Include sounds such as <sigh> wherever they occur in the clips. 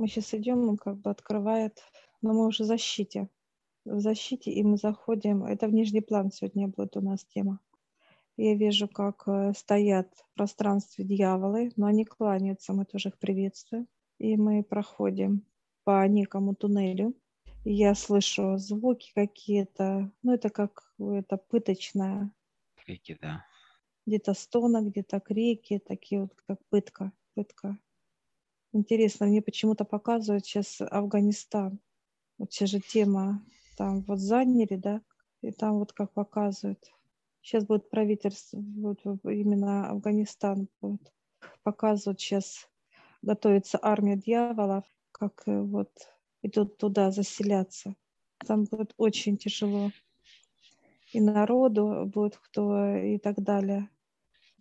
Мы сейчас идем, он как бы открывает, но мы уже в защите. В защите, и мы заходим. Это в нижний план сегодня будет у нас тема. Я вижу, как э, стоят в пространстве дьяволы, но они кланяются, мы тоже их приветствуем. И мы проходим по некому туннелю. И я слышу звуки какие-то, ну это как это пыточное. Крики, да. Где-то стона, где-то крики, такие вот как пытка, пытка. Интересно, мне почему-то показывают сейчас Афганистан. Вот сейчас же тема там вот заняли, да, и там вот как показывают. Сейчас будет правительство, вот именно Афганистан будет показывать сейчас, готовится армия дьяволов, как э, вот идут туда заселяться. Там будет очень тяжело. И народу будет кто и так далее.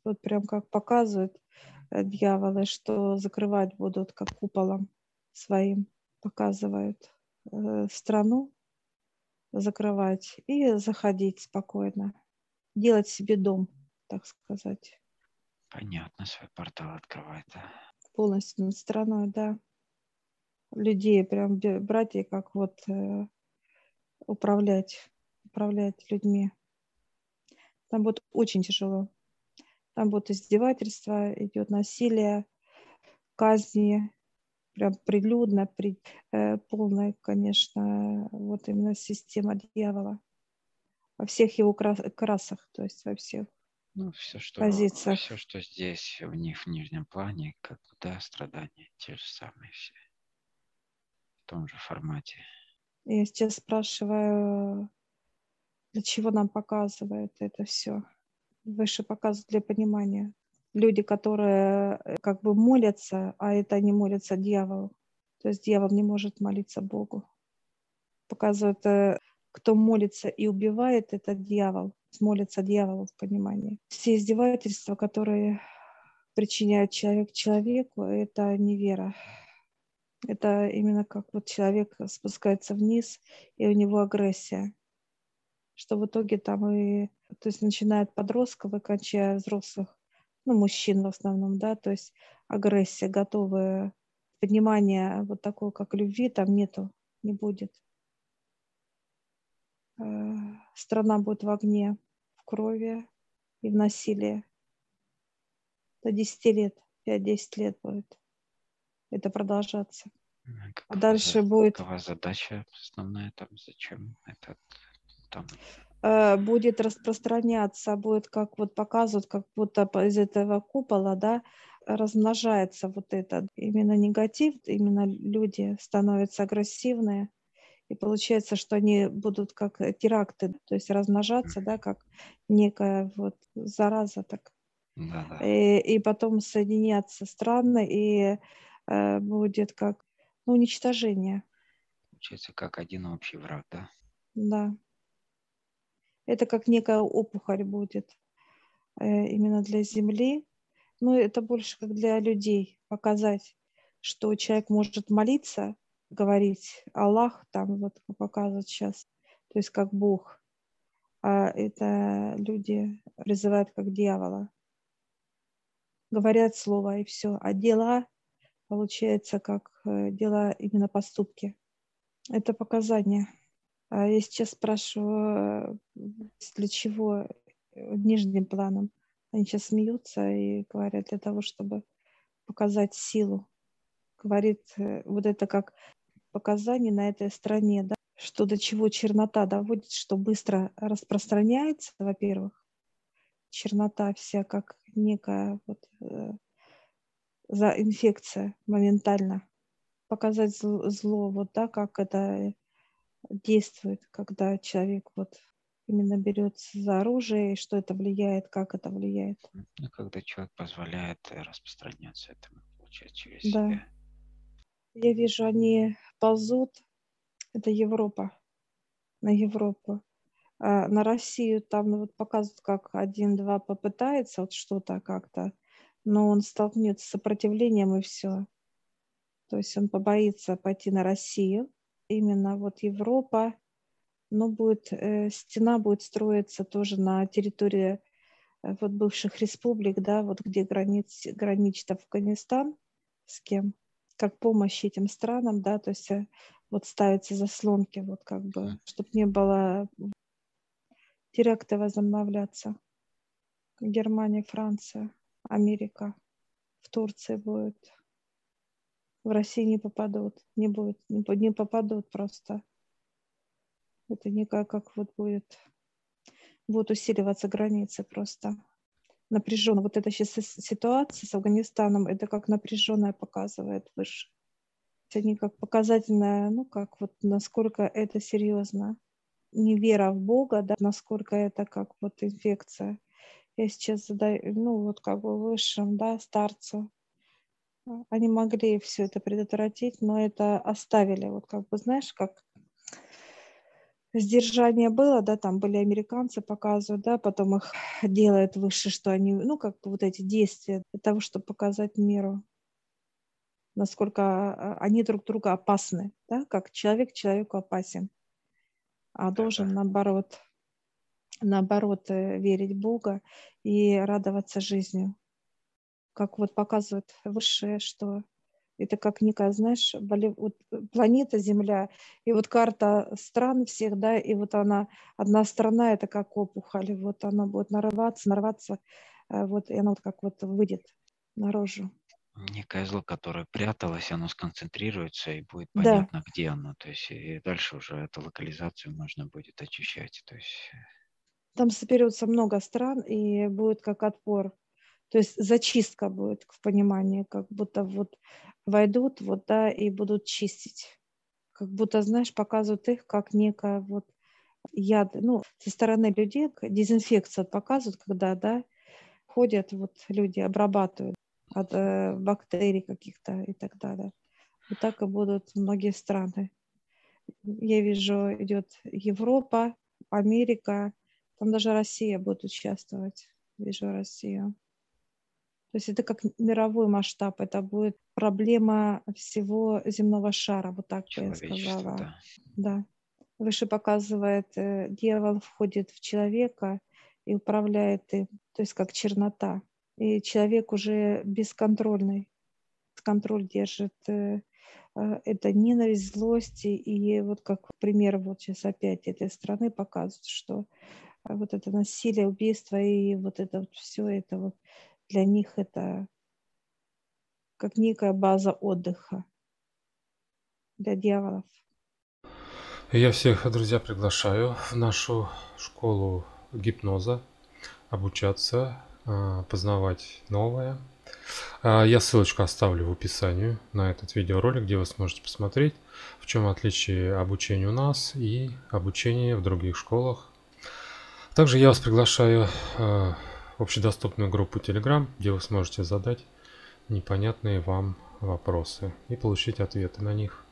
Вот прям как показывают дьяволы, что закрывать будут как куполом своим, показывают э, страну, закрывать и заходить спокойно делать себе дом, так сказать. Понятно, свой портал открывает. Да? Полностью над страной, да. Людей прям брать и как вот э, управлять, управлять людьми. Там будет очень тяжело. Там будет издевательство, идет насилие, казни, прям прилюдно, при, э, полная, конечно, вот именно система дьявола во всех его красах, то есть во всех ну, все, что, позициях. Все, что здесь, в них, в нижнем плане, как да, страдания те же самые все. В том же формате. Я сейчас спрашиваю, для чего нам показывает это все? Выше показывают для понимания. Люди, которые э, как бы молятся, а это они молятся дьяволу. То есть дьявол не может молиться Богу. Показывает э, кто молится и убивает, это дьявол. Молится дьяволу в понимании. Все издевательства, которые причиняет человек человеку, это не вера. Это именно как вот человек спускается вниз, и у него агрессия. Что в итоге там и, то есть начиная от подростков и кончая взрослых, ну, мужчин в основном, да, то есть агрессия, готовая, понимание вот такого, как любви, там нету, не будет. Э, страна будет в огне, в крови и в насилии. До 10 лет, 5-10 лет будет это продолжаться. Какова, а дальше будет... Какова задача основная там? Зачем это там? Э, будет распространяться, будет как вот показывают, как будто из этого купола, да, размножается вот это именно негатив, именно люди становятся агрессивные, и получается, что они будут как э, теракты, то есть размножаться, да, как некая вот зараза так. Да, И, и потом соединяться странно, и э, будет как ну, уничтожение. Получается, как один общий враг, да? Да. Это как некая опухоль будет э, именно для Земли. Но это больше как для людей показать, что человек может молиться, говорить Аллах, там вот показывают сейчас, то есть как Бог, а это люди призывают как дьявола. Говорят слово и все, а дела получается как э, дела именно поступки. Это показания. А я сейчас спрашиваю, э, для чего э, нижним планом. Они сейчас смеются и говорят для того, чтобы показать силу. Говорит, вот это как показаний на этой стране, да, что до чего чернота доводит, что быстро распространяется, во-первых, чернота вся как некая вот, э, за инфекция моментально, показать зло, зло, вот да, как это действует, когда человек вот именно берется за оружие, и что это влияет, как это влияет. Ну, когда человек позволяет распространяться этому, получается, через да. себя. Я вижу, они ползут. Это Европа. На Европу. А на Россию там ну, вот показывают, как один-два попытается вот что-то как-то, но он столкнется с сопротивлением и все. То есть он побоится пойти на Россию. Именно вот Европа, но будет, э, стена будет строиться тоже на территории э, вот бывших республик, да, вот где границ, граничит Афганистан, с кем, как помощь этим странам, да, то есть э, вот ставятся заслонки, вот как бы, чтобы не было теракты возобновляться. Германия, Франция, Америка, в Турции будет. В России не попадут, не будет, не попадут просто. Это никак как вот будет, будут усиливаться границы просто напряженно. Вот эта сейчас ситуация с Афганистаном, это как напряженная показывает выше. Они как показательная, ну как вот насколько это серьезно. Не вера в Бога, да, насколько это как вот инфекция. Я сейчас задаю, ну вот как бы высшим, да, старцу. Они могли все это предотвратить, но это оставили, вот как бы, знаешь, как сдержание было, да, там были американцы показывают, да, потом их <sighs> делают выше, что они, ну, как бы вот эти действия для того, чтобы показать миру, насколько а, они друг друга опасны, да, как человек человеку опасен, а должен, наоборот, наоборот, э, верить в Бога и радоваться жизнью. Как вот показывает высшее, что это как некая, знаешь, вот планета Земля, и вот карта стран всех, да, и вот она, одна страна, это как опухоль, вот она будет нарываться, нарваться, э, вот, и она вот как вот выйдет наружу. Некое зло, которое пряталось, оно сконцентрируется, и будет понятно, да. где оно. То есть и дальше уже эту локализацию можно будет очищать. То есть... Э. Там соберется много стран, и будет как отпор. То есть зачистка будет в понимании, как будто вот войдут вот, да, и будут чистить. Как будто, знаешь, показывают их как некая вот яд, ну, со стороны людей дезинфекция показывают, когда, да, ходят вот люди, обрабатывают от э, бактерий каких-то и так далее. Вот так и будут многие страны. Я вижу, идет Европа, Америка, там даже Россия будет участвовать. Вижу Россию. То есть это как мировой масштаб, это будет проблема всего земного шара, вот так бы я сказала. Да. да. Выше показывает, э, дьявол входит в человека и управляет им, то есть как чернота. И человек уже бесконтрольный, контроль держит э, э, это ненависть, злость. И вот как пример вот сейчас опять этой страны показывают, что вот это насилие, убийство и вот это вот все это вот для них это как некая база отдыха для дьяволов. Я всех, друзья, приглашаю в нашу школу гипноза обучаться, а, познавать новое. А, я ссылочку оставлю в описании на этот видеоролик, где вы сможете посмотреть, в чем отличие обучения у нас и обучения в других школах. Также я вас приглашаю а, общедоступную группу Telegram, где вы сможете задать непонятные вам вопросы и получить ответы на них.